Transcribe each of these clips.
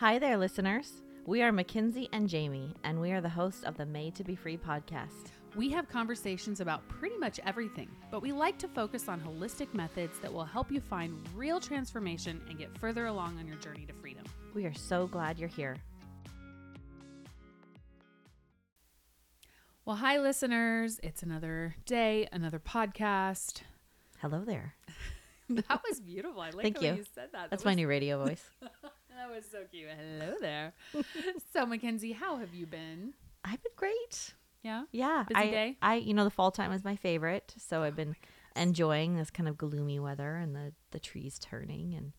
Hi there, listeners. We are Mackenzie and Jamie, and we are the hosts of the Made to Be Free podcast. We have conversations about pretty much everything, but we like to focus on holistic methods that will help you find real transformation and get further along on your journey to freedom. We are so glad you're here. Well, hi, listeners. It's another day, another podcast. Hello there. That was beautiful. I like Thank you. you said that. That's that my new radio voice. That was so cute. Hello there. so, Mackenzie, how have you been? I've been great. Yeah. Yeah. Busy I, day? I, you know, the fall time is my favorite. So I've been enjoying this kind of gloomy weather and the, the trees turning. And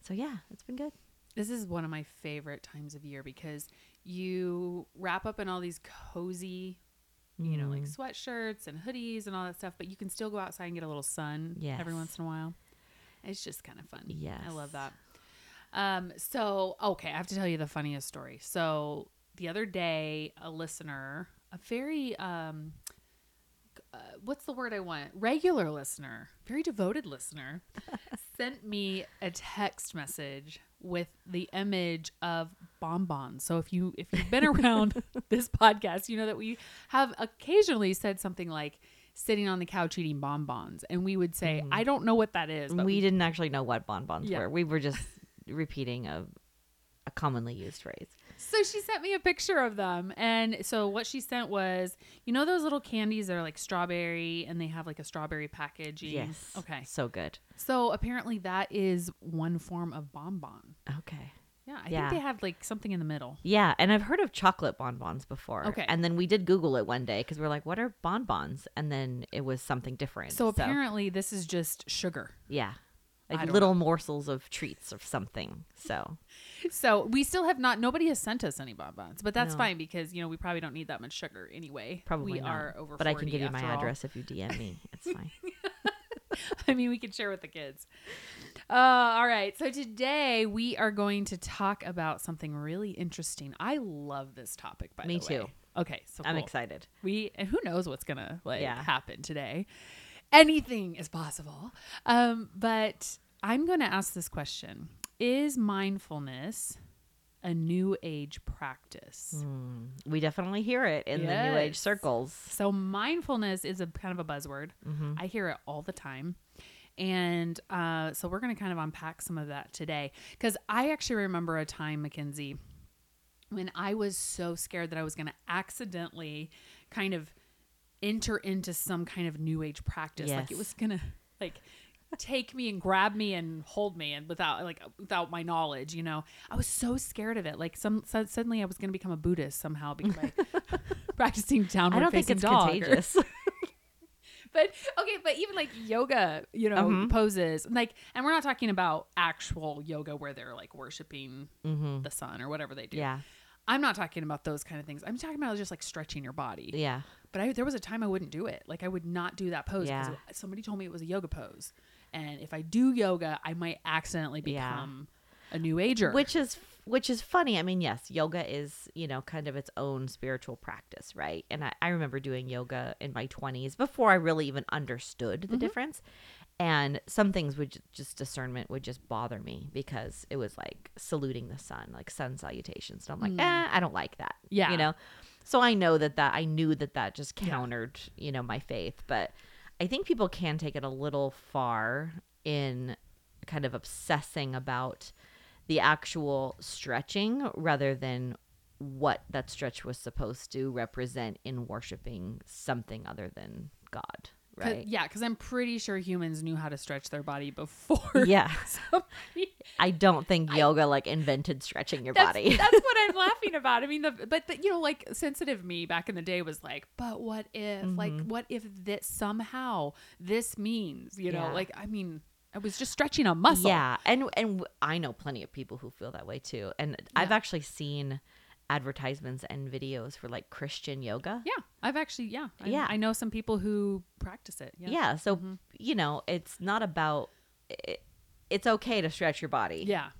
so, yeah, it's been good. This is one of my favorite times of year because you wrap up in all these cozy, you know, like Mm. sweatshirts and hoodies and all that stuff, but you can still go outside and get a little sun every once in a while. It's just kind of fun. Yeah, I love that. Um, so okay, I have to tell you the funniest story. So the other day, a listener, a very um uh, what's the word I want? Regular listener, very devoted listener, sent me a text message with the image of bonbons. So if you if you've been around this podcast, you know that we have occasionally said something like sitting on the couch eating bonbons, and we would say, "I don't know what that is." But we didn't actually know what bonbons Yeah. were. We were just repeating a, a commonly used phrase. So she sent me a picture of them. And so what she sent was, you know, those little candies that are like strawberry and they have like a strawberry packaging. Yes. Okay. So good. So apparently that is one form of bonbon. Okay. Yeah. I Yeah. think they have like something in the middle. Yeah, and I've heard of chocolate bonbons before. Okay. And then we did Google it one day because we are like, what are bonbons? And then it was something different. So apparently this is just sugar. yeah. Like little morsels of treats or something. So, So we still have not, nobody has sent us any bonbons, but that's No. fine because, you know, we probably don't need that much sugar anyway. probably we not. are over But I can give you my all. address if you DM me. It's fine. I mean, we can share with the kids. Uh, all right. So today we are going to talk about something really interesting. I love this topic. By Me the way. Me too. Okay, so I'm cool. excited. We and who knows what's gonna like Yeah. happen today. Anything is possible. Um, but I'm going to ask this question: Is mindfulness a new age practice? Mm, we definitely hear it in the New Age circles. So mindfulness is a kind of a buzzword. Mhm. I hear it all the time. And uh, so we're going to kind of unpack some of that today. Because I actually remember a time, Mackenzie, when I was so scared that I was going to accidentally kind of enter into some kind of new age practice. Like it was to like take me and grab me and hold me and without like without my knowledge, you know. I was so scared of it. Like some so suddenly I was going to become a Buddhist somehow because practicing downward I don't think it's dog or- contagious. but okay, but even like yoga, you know, Mhm. poses, like, and we're not talking about actual yoga where they're like worshiping hmm the sun or whatever they do. Yeah. I'm not talking about those kind of things. I'm talking about just like stretching your body. Yeah. But I, there was a time I wouldn't do it. Like I would not do that pose because Yeah. somebody told me it was a yoga pose, and if I do yoga, I might accidentally Yeah. become a new ager. which is which is funny i mean yes yoga is you know kind of its own spiritual practice right and i, I remember doing yoga in my 20s before i really even understood the Mhm. difference and some things would just discernment would just bother me because it was like saluting the sun like sun salutations and i'm like Mm. eh, i don't like that Yeah. you know so i know that that i knew that that just Yeah. countered you know my faith but i think people can take it a little far in kind of obsessing about the actual stretching rather than what that stretch was supposed to represent in worshiping something other than God, 'Cause- right? yeah, because I'm pretty sure humans knew how to stretch their body before. Yeah. somebody I don't think yoga like invented stretching your that's, body. that's what I'm laughing about. I mean, the, but the, you know, like sensitive me back in the day was like, but what if, like, Mhm. what if that somehow this means, you know, Yeah. like, I mean, I was just stretching a muscle. Yeah, and and I know plenty of people who feel that way too. And I've actually seen advertisements and videos for like Christian yoga. Yeah. I've actually, yeah. I, Yeah. I know some people who practice it. Yeah. Yeah, so Mhm. you know, it's not about it, it's okay to stretch your body. Yeah. and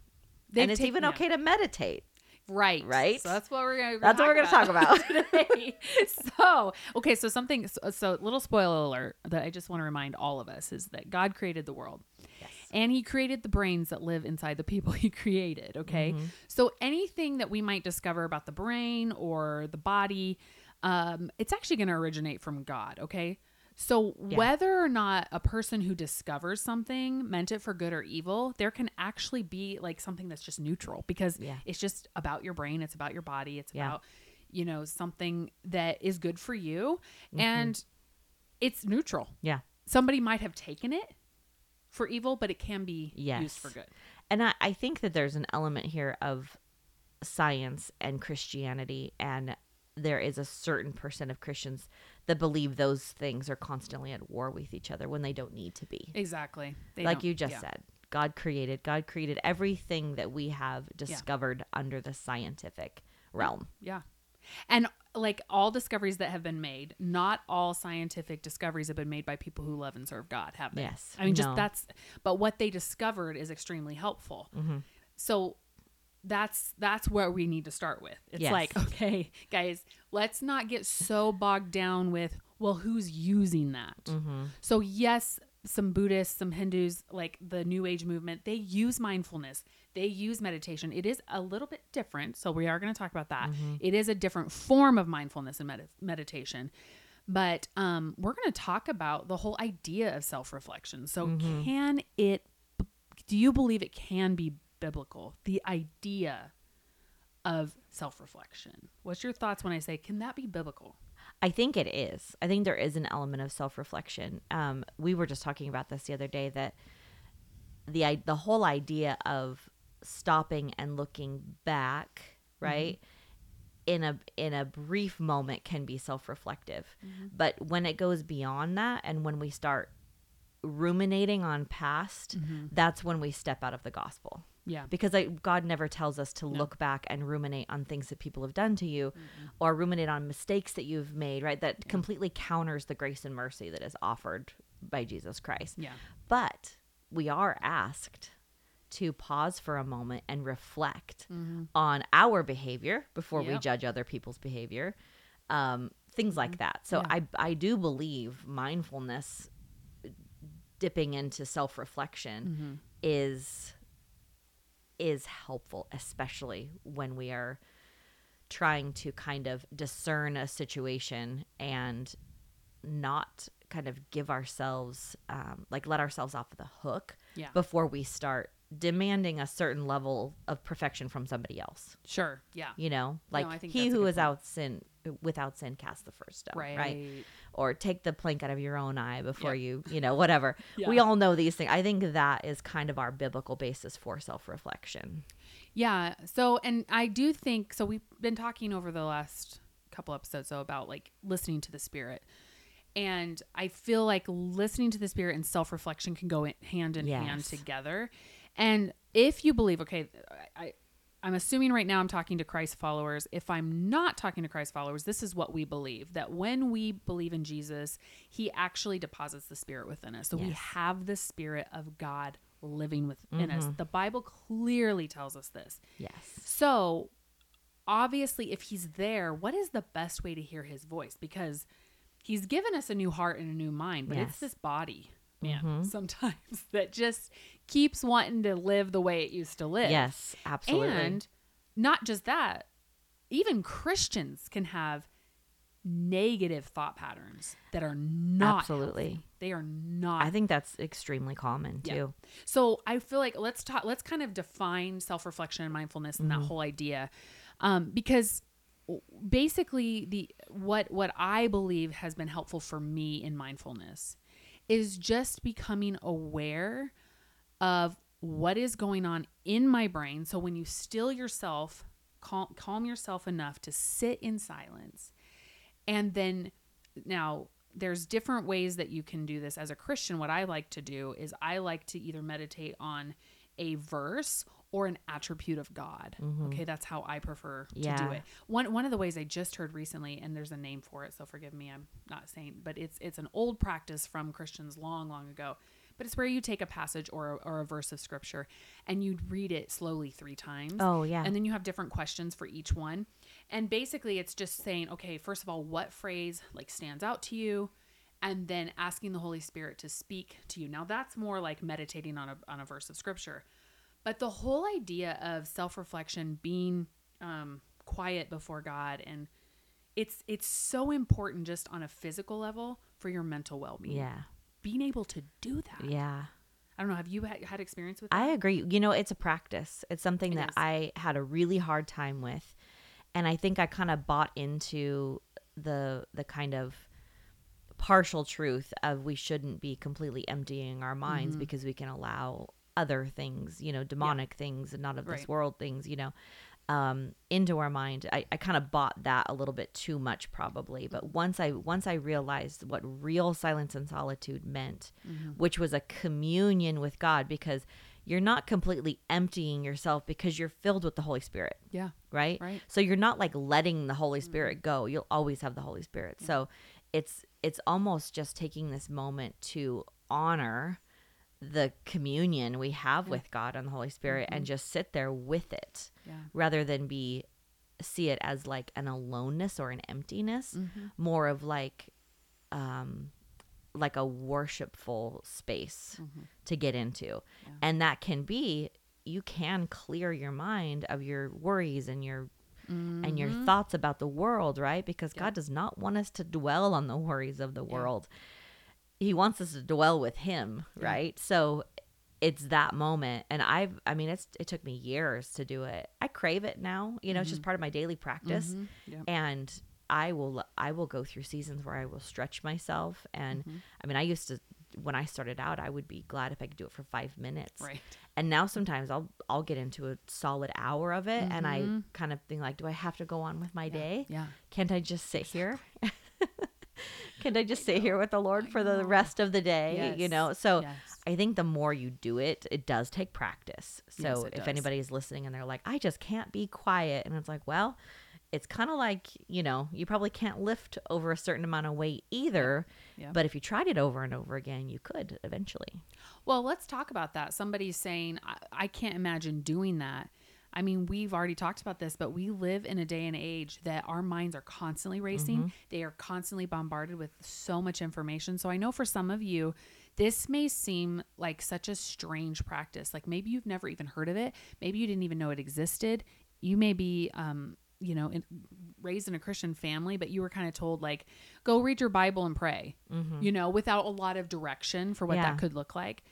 They've it's taken- even yeah. okay to meditate. Right. Right? So that's what we're going to That's what we're gonna talk about. today. so, okay, so something so, so little spoiler alert that I just want to remind all of us is that God created the world. And he created the brains that live inside the people he created. Okay. Mm-hmm. So anything that we might discover about the brain or the body, um, it's actually going to originate from God. Okay. So Yeah. whether or not a person who discovers something meant it for good or evil, there can actually be like something that's just neutral because Yeah. it's just about your brain, it's about your body, it's Yeah. about you know something that is good for you Mm-hmm. and it's neutral. Yeah. Somebody might have taken it for evil, but it can be Yes. used for good. And I, I think that there's an element here of science and Christianity, and there is a certain percent of Christians that believe those things are constantly at war with each other when they don't need to be. Exactly. They like you just yeah. said, God created, God created everything that we have discovered under the scientific realm. Yeah. And like all discoveries that have been made, not all scientific discoveries have been made by people who love and serve God, have they? Yes. I mean, just that's, but what they discovered is extremely helpful. Mm-hmm. So that's that's where we need to start with. It's Yes. like, okay, guys, let's not get so bogged down with, well, who's using that? Mm-hmm. So yes, some Buddhists, some Hindus, like the New Age movement, they use mindfulness. They use meditation. It is a little bit different. So we are going to talk about that. It is a different form of mindfulness and med- meditation. But um, we're going to talk about the whole idea of self reflection. So, can it, do you believe it can be biblical? The idea of self reflection. What's your thoughts when I say, can that be biblical? I think it is. I think there is an element of self reflection. Um, we were just talking about this the other day that the the whole idea of stopping and looking back, mm-hmm. right, in a in a brief moment can be self reflective, mm-hmm. but when it goes beyond that, and when we start ruminating on past, mm-hmm. that's when we step out of the gospel Yeah. because like God never tells us to look back and ruminate on things that people have done to you or ruminate on mistakes that you've made, right? That completely counters the grace and mercy that is offered by Jesus Christ. Yeah. But we are asked to pause for a moment and reflect Mm-hmm. on our behavior before we judge other people's behavior. Um, things like that. So Mm-hmm. Yeah. I I do believe mindfulness dipping into self-reflection Mm-hmm. is is helpful especially when we are trying to kind of discern a situation and not kind of give ourselves um, like let ourselves off the hook Yeah. before we start demanding a certain level of perfection from somebody else Sure. Yeah. you know like think he who is a who good is point. out sin without sin cast the first stone Right. right, or take the plank out of your own eye before Yeah. you you know whatever we all know these things i think that is kind of our biblical basis for self-reflection Yeah. So, and I do think so. We've been talking over the last couple episodes so about like listening to the spirit, and I feel like listening to the spirit and self reflection can go in, hand in hand together. And if you believe, okay, I. I'm assuming right now I'm talking to Christ followers. If I'm not talking to Christ followers, this is what we believe that when we believe in Jesus, he actually deposits the spirit within us. So we have the spirit of God living within us. Mm-hmm. The Bible clearly tells us this. yes So, obviously, if he's there, what is the best way to hear his voice? Because he's given us a new heart and a new mind, but Yes. it's this body, man, sometimes that just keeps wanting to live the way it used to live. yes absolutely And not just that, even Christians can have negative thought patterns that are not Absolutely. healthy. They are not i think that's extremely common Yeah. too so I feel like let's talk. Let's kind of define self-reflection and mindfulness and that whole idea, um, because basically the what what I believe has been helpful for me in mindfulness is just becoming aware of what is going on in my brain. So when you still yourself, calm, calm yourself enough to sit in silence, and then now there's different ways that you can do this as a Christian. What I like to do is I like to either meditate on a verse or an attribute of God. Mm-hmm. Okay, that's how I prefer to do Yeah. it. One one of the ways I just heard recently, and there's a name for it, so forgive me, I'm not saying, but it's it's an old practice from Christians long, long ago. But it's where you take a passage or a, or a verse of scripture and you read it slowly three times. Oh, yeah. And then you have different questions for each one. And basically it's just saying, okay, first of all, what phrase like stands out to you? and then asking the Holy Spirit to speak to you. Now that's more like meditating on a on a verse of scripture. But the whole idea of self-reflection being um quiet before God and it's it's so important just on a physical level for your mental well-being. Yeah. Being able to do that. Yeah. I don't know. Have you had, had experience with that? I agree. You know, it's a practice. It's something It that is. I had a really hard time with. And I think I kind of bought into the the kind of partial truth of we shouldn't be completely emptying our minds Mm-hmm. because we can allow other things, you know, demonic things and not of this world things, you know, um, into our mind. I, I kind of bought that a little bit too much probably. But once I once I realized what real silence and solitude meant, Mm-hmm. which was a communion with God, because you're not completely emptying yourself because you're filled with the Holy Spirit yeah. right? Right. So you're not like letting the Holy Spirit go. You'll always have the Holy Spirit. So it's it's almost just taking this moment to honor the communion we have with God and the Holy Spirit and just sit there with it Yeah. rather than be see it as like an aloneness or an emptiness, Mm-hmm. more of like um like a worshipful space to get into. And that can be you can clear your mind of your worries and your and your thoughts about the world, right? Because God does not want us to dwell on the worries of the world. He wants us to dwell with him, right? So it's that moment and I've I mean it's it took me years to do it. I crave it now, you know, it's just mm-hmm. part of my daily practice. Mm-hmm. Yep. And I will I will go through seasons where I will stretch myself and mm-hmm. I mean I used to when I started out I would be glad if I could do it for 5 minutes. Right. And now sometimes I'll I'll get into a solid hour of it and I kind of think like do I have to go on with my day? Yeah. Can't I just sit here? Can't I just sit here with the Lord for the rest of the day? You know? So Yes. I think the more you do it, it does take practice. So it if does. anybody is listening and they're like, I just can't be quiet, and it's like, well, it's kind of like, you know, you probably can't lift over a certain amount of weight either. Yeah. But if you tried it over and over again, you could eventually. Well, let's talk about that. Somebody's saying, I, I can't imagine doing that. I mean, we've already talked about this, but we live in a day and age that our minds are constantly racing. They are constantly bombarded with so much information. So I know for some of you, this may seem like such a strange practice. Like maybe you've never even heard of it. Maybe you didn't even know it existed. You may be, um, you know, in, raised in a Christian family, but you were kind of told like, go read your Bible and pray, you know, without a lot of direction for what Yeah. that could look like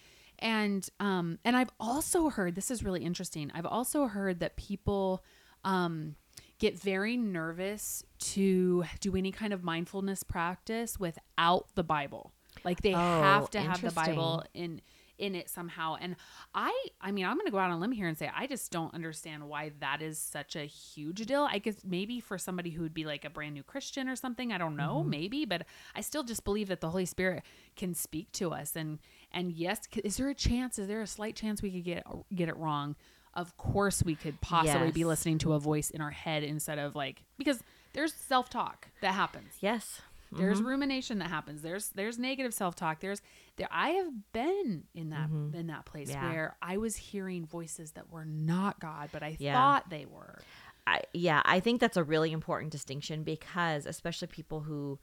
and um and i've also heard this is really interesting i've also heard that people um get very nervous to do any kind of mindfulness practice without the bible. Like they have Oh, to have the bible in in it somehow. And i i mean i'm gonna go out on a limb here and say i just don't understand why that is such a huge deal. I guess maybe for somebody who would be like a brand new christian or something i don't know mm-hmm. maybe but i still just believe that the holy spirit can speak to us. And and yes is there a chance is there a slight chance we could get get it wrong? Of course we could possibly be listening to a voice in our head instead of like because there's self-talk that happens. Yes. There's rumination that happens there's there's negative self-talk there's there i have been in that in that place Yeah. where i was hearing voices that were not god but i Yeah. thought they were I, yeah, I think that's a really important distinction because, especially people who,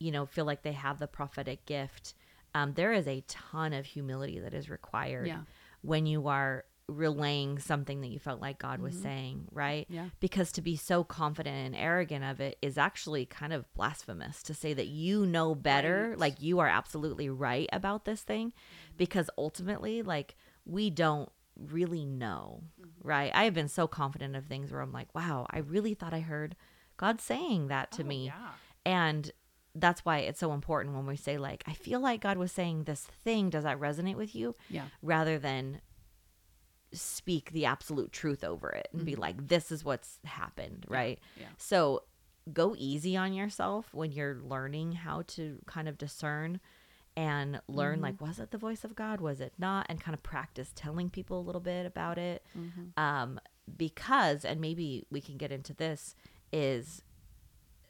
you know, feel like they have the prophetic gift, um, there is a ton of humility that is required Yeah. when you are relaying something that you felt like God was saying, right? Mm-hmm. Yeah. Because to be so confident and arrogant of it is actually kind of blasphemous to say that you know better, Right. like you are absolutely right about this thing, because ultimately, like, we don't really know, right? I have been so confident of things where I'm like, wow, I really thought I heard God saying that to Oh, me. yeah. And that's why it's so important when we say, like, I feel like God was saying this thing. Does that resonate with you? yeah Rather than speak the absolute truth over it and be mm-hmm. like, this is what's happened, right? yeah. So go easy on yourself when you're learning how to kind of discern and learn mm-hmm. like was it the voice of god? Was it not? And kind of practice telling people a little bit about it. Mm-hmm. Um because and maybe we can get into this is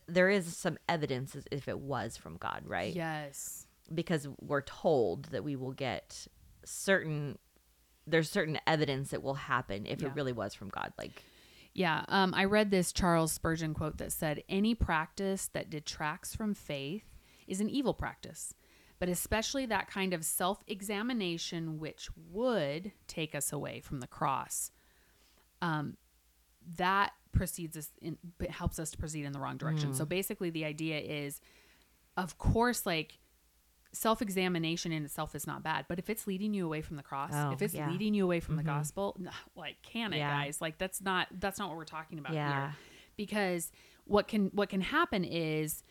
there is some evidence as if it was from god right? Yes. Because we're told that we will get certain there's certain evidence that will happen if Yeah. it really was from god like Yeah, um, I read this Charles Spurgeon quote that said, "Any practice that detracts from faith is an evil practice, but especially that kind of self examination which would take us away from the cross. Um, that proceeds us in helps us to proceed in the wrong direction. Mm. So basically the idea is of course like self-examination in itself is not bad, but if it's leading you away from the cross, Oh, if it's yeah. leading you away from Mhm. the gospel, like can it Yeah. guys? Like that's not that's not what we're talking about Yeah. here. Because what can what can happen is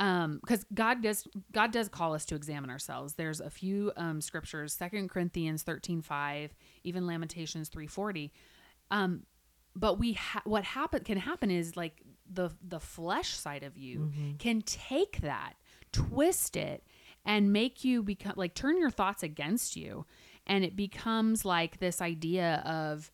um because god does god does call us to examine ourselves there's a few um scriptures second corinthians 13 5 even lamentations 340 um but we ha- what happen can happen is like the the flesh side of you Mm-hmm. can take that twist it and make you become like turn your thoughts against you and it becomes like this idea of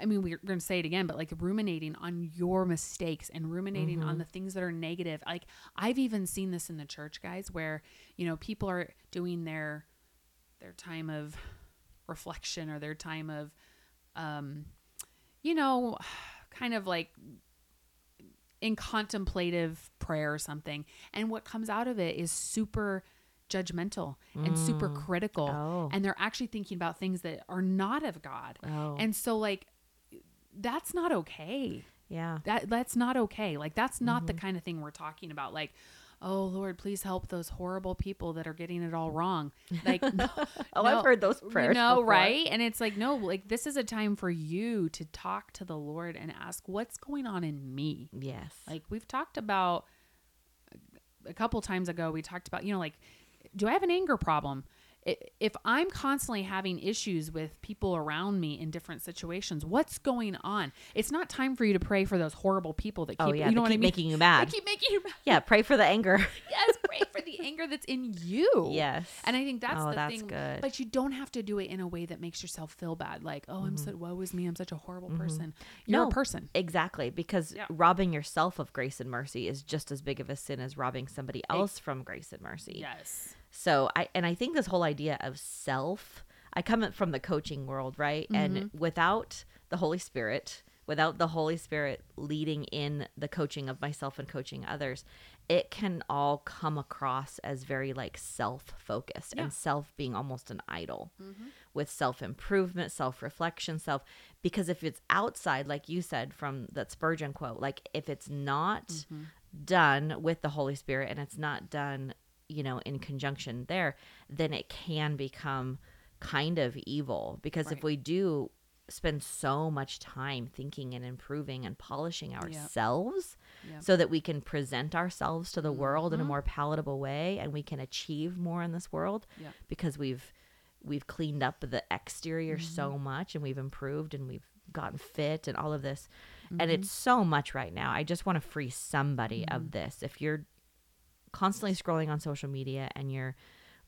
I mean, we're going to say it again, but like ruminating on your mistakes and ruminating on the things that are negative. Like, I've even seen this in the church, guys, where, you know, people are doing their, their time of reflection or their time of, um, you know, kind of like in contemplative prayer or something. And what comes out of it is super judgmental and super critical. Oh. And they're actually thinking about things that are not of God. Oh. And so like that's not okay. yeah. That that's not okay. Like that's not Mm-hmm. the kind of thing we're talking about. Like, oh Lord, please help those horrible people that are getting it all wrong. Like, no, Oh, no, I've heard those prayers. know, before. right? And it's like, no, like this is a time for you to talk to the Lord and ask, what's going on in me? Yes. Like we've talked about a couple times ago, we talked about, you know, like, do I have an anger problem? If I'm constantly having issues with people around me in different situations, what's going on? It's not time for you to pray for those horrible people that keep, oh yeah. you know they what keep I mean? making you They mad. keep making you mad. yeah. Pray for the anger. Yes, pray for the anger that's in you. yes. And I think that's Oh, the that's thing. good. But you don't have to do it in a way that makes yourself feel bad. Like, oh, I'm so woe is me. I'm such a horrible person. You're Mm-hmm. No. a person. Exactly, because Yeah. robbing yourself of grace and mercy is just as big of a sin as robbing somebody else from grace and mercy. Yes. So I and I think this whole idea of self, I come from the coaching world, right? And Mm-hmm. without the Holy Spirit, without the Holy Spirit leading in the coaching of myself and coaching others, it can all come across as very like self-focused Yeah. and self being almost an idol Mm-hmm. with self-improvement, self-reflection, self because if it's outside like you said from that Spurgeon quote, like if it's not Mm-hmm. done with the Holy Spirit and it's not done, you know, in conjunction there, then it can become kind of evil. Because if we do spend so much time thinking and improving and polishing ourselves Yep. so that we can present ourselves to the world Mm-hmm. in a more palatable way and we can achieve more in this world Yep. because we've we've cleaned up the exterior Mm-hmm. so much and we've improved and we've gotten fit and all of this and Mm-hmm. it's so much right now i just want to free somebody of this if you're constantly scrolling on social media and you're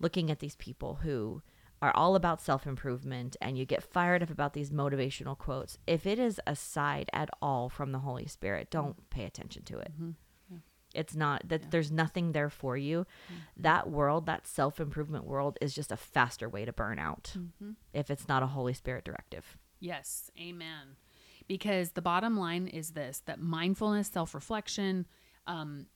looking at these people who are all about self-improvement and you get fired up about these motivational quotes if it is aside at all from the holy spirit mm. don't pay attention to it. Mm-hmm. It's not that there's nothing there for you. Mm. That world that self-improvement world is just a faster way to burn out mm-hmm. if it's not a holy spirit directive. Yes, amen. Because the bottom line is this that mindfulness, self reflection, um,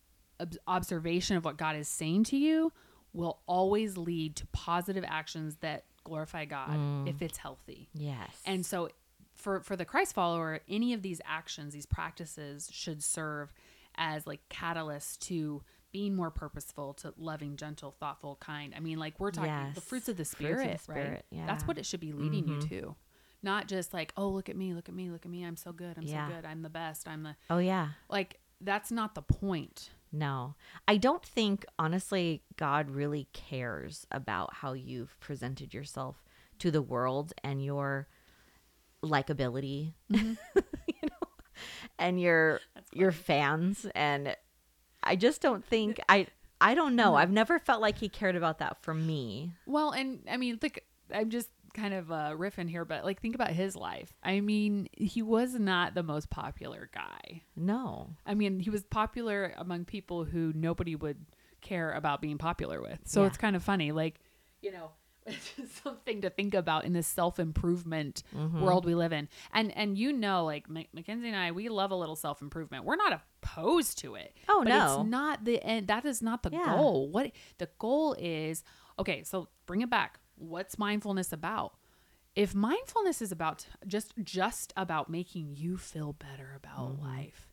ob- observation of what God is saying to you will always lead to positive actions that glorify God if it's healthy. yes And so for for the Christ follower, any of these actions, these practices should serve as like catalysts to being more purposeful, to loving, gentle, thoughtful, kind. I mean, like we're talking the fruits of the Fruits of the spirit, right? Spirit, That's. Mm-hmm. what it should be leading you to. Not just like, oh, look at me, look at me, look at me. I'm so good. I'm Yeah. so good. I'm the best. I'm the oh yeah like that's not the point. No, I don't think, honestly, God really cares about how you've presented yourself to the world and your likability, Mm-hmm. you know, and your your fans. And I just don't think I. I don't know. I've never felt like he cared about that for me. Well, and I mean, think I'm just kind of uh, riffing here, but like think about his life. I mean, he was not the most popular guy. No. I mean, he was popular among people who nobody would care about being popular with. So Yeah. it's kind of funny. Like, you know, something to think about in this self improvement Mm-hmm. world we live in. And and you know, like M- Mackenzie and I, we love a little self improvement. We're not opposed to it. Oh, but no. it's not the end. That is not the Yeah. goal. What the goal is? Okay, so bring it back. What's mindfulness about? If mindfulness is about just just about making you feel better about Mm-hmm. life,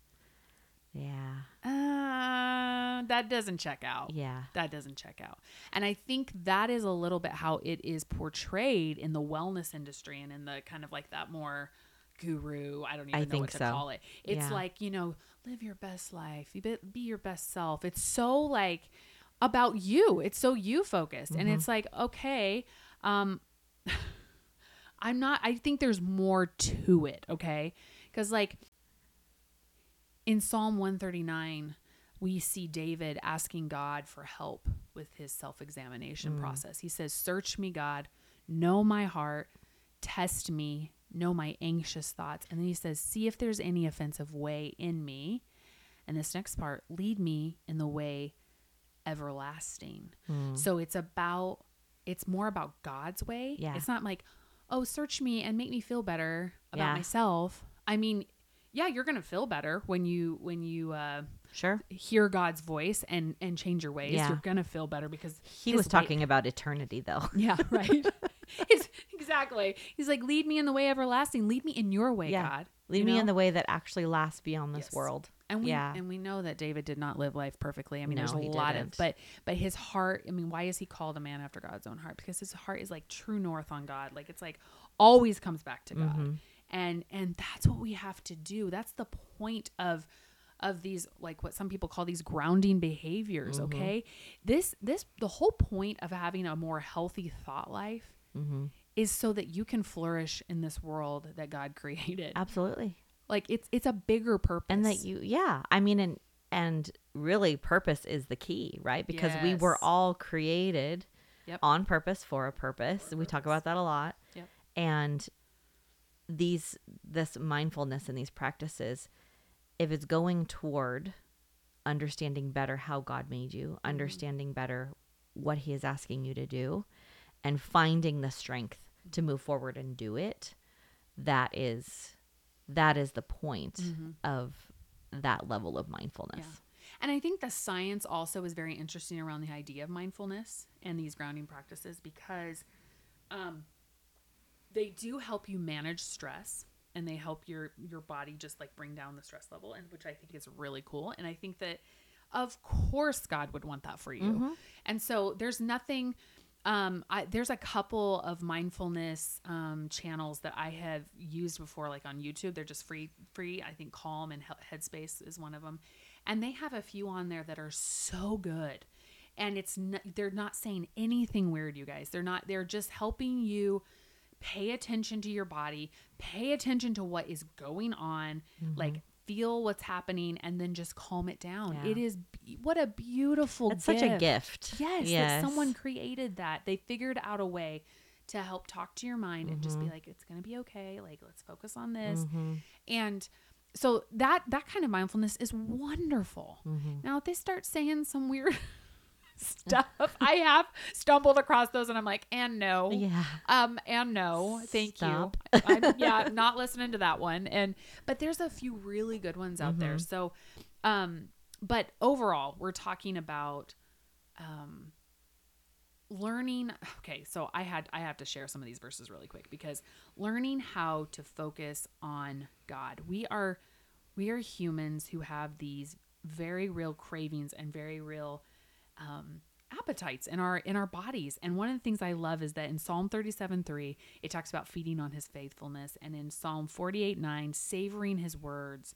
Yeah. uh, that doesn't check out Yeah. that doesn't check out. And I think that is a little bit how it is portrayed in the wellness industry and in the kind of like that more guru, I don't even I know think what to so. call it. It's Yeah. like, you know, live your best life. You be, be your best self. It's so like about you. It's so you focused. And Mm-hmm. it's like, okay, um I'm not I think there's more to it, okay? Cuz like in Psalm 139, we see David asking God for help with his self examination process. He says, Search me, God, know my heart, test me, know my anxious thoughts. And then he says, See if there's any offensive way in me. And this next part, lead me in the way everlasting. So it's about, it's more about God's way. Yeah. It's not like, oh, search me and make me feel better about Yeah. myself. I mean, yeah, you're gonna feel better when you when you uh, Sure. hear God's voice and and change your ways. Yeah. You're gonna feel better because He his was way- talking about eternity, though. yeah, right. He's, exactly. He's like, lead me in the way everlasting. Lead me in your way, Yeah. God. Lead You me know? in the way that actually lasts beyond this Yes. world. And we yeah. and we know that David did not live life perfectly. I mean, No, there's a lot didn't. of but but his heart. I mean, why is he called a man after God's own heart? Because his heart is like true north on God. Like it's like always comes back to God. Mm-hmm. And and that's what we have to do. That's the point of of these like what some people call these grounding behaviors. Mm-hmm. Okay, this this the whole point of having a more healthy thought life Mm-hmm. is so that you can flourish in this world that God created. Absolutely. Like it's it's a bigger purpose. And that you, yeah. I mean, and and really, purpose is the key, right? Because we were all created Yep. on purpose for a purpose. For we talk about that a lot. Yep. And these, this mindfulness and these practices, if it's going toward understanding better how God made you, Mm-hmm. understanding better what He is asking you to do, and finding the strength to move forward and do it, that is that is the point of that level of mindfulness. Mm-hmm. Yeah. And I think the science also is very interesting around the idea of mindfulness and these grounding practices because um, they do help you manage stress and they help your your body just like bring down the stress level and which I think is really cool and I think that of course God would want that for you. And so there's nothing um I there's a couple of mindfulness um channels that I have used before like on YouTube. They're just free free. I think Calm and Headspace is one of them. And they have a few on there that are so good. And it's they're not saying anything weird you guys. They're not they're just helping you pay attention to your body, pay attention to what is going on, like feel what's happening and then just calm it down. Yeah. It is be- what a beautiful It's such a gift. Yes, that someone created that. They figured out a way to help talk to your mind and just be mm-hmm. like, it's gonna be okay. Like, let's focus on this. Mm-hmm. And so that that kind of mindfulness is wonderful. Mm-hmm. Now, if they start saying some weird stuff, I have stumbled across those, and I'm like, and no, Yeah. um, and no, thank Stop. you. I'm, yeah, not listening to that one. And but there's a few really good ones out there. Mm-hmm. So, um, but overall, we're talking about um learning okay so i had i have to share some of these verses really quick because learning how to focus on god we are we are humans who have these very real cravings and very real um, appetites in our in our bodies. And one of the things i love is that in psalm 37 3 it talks about feeding on his faithfulness. And in psalm 48 9 savoring his words.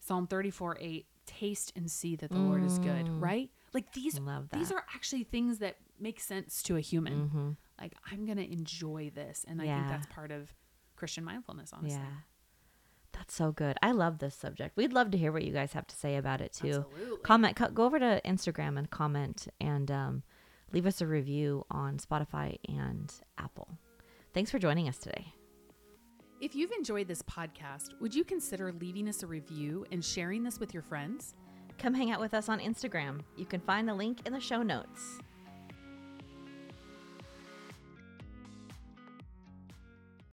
Psalm 34 8 taste and see that the lord is good right? Like these Love these are actually things that make sense to a human. Like i'm gonna enjoy this. And i think Mm-hmm. That's part of christian mindfulness honestly. Yeah. That's so good. I love this subject. We'd love to hear what you guys have to say about it too. Absolutely. Comment, co- go over to Instagram and comment and um, leave us a review on Spotify and Apple. Thanks for joining us today. If you've enjoyed this podcast, would you consider leaving us a review and sharing this with your friends? Come hang out with us on Instagram. You can find the link in the show notes.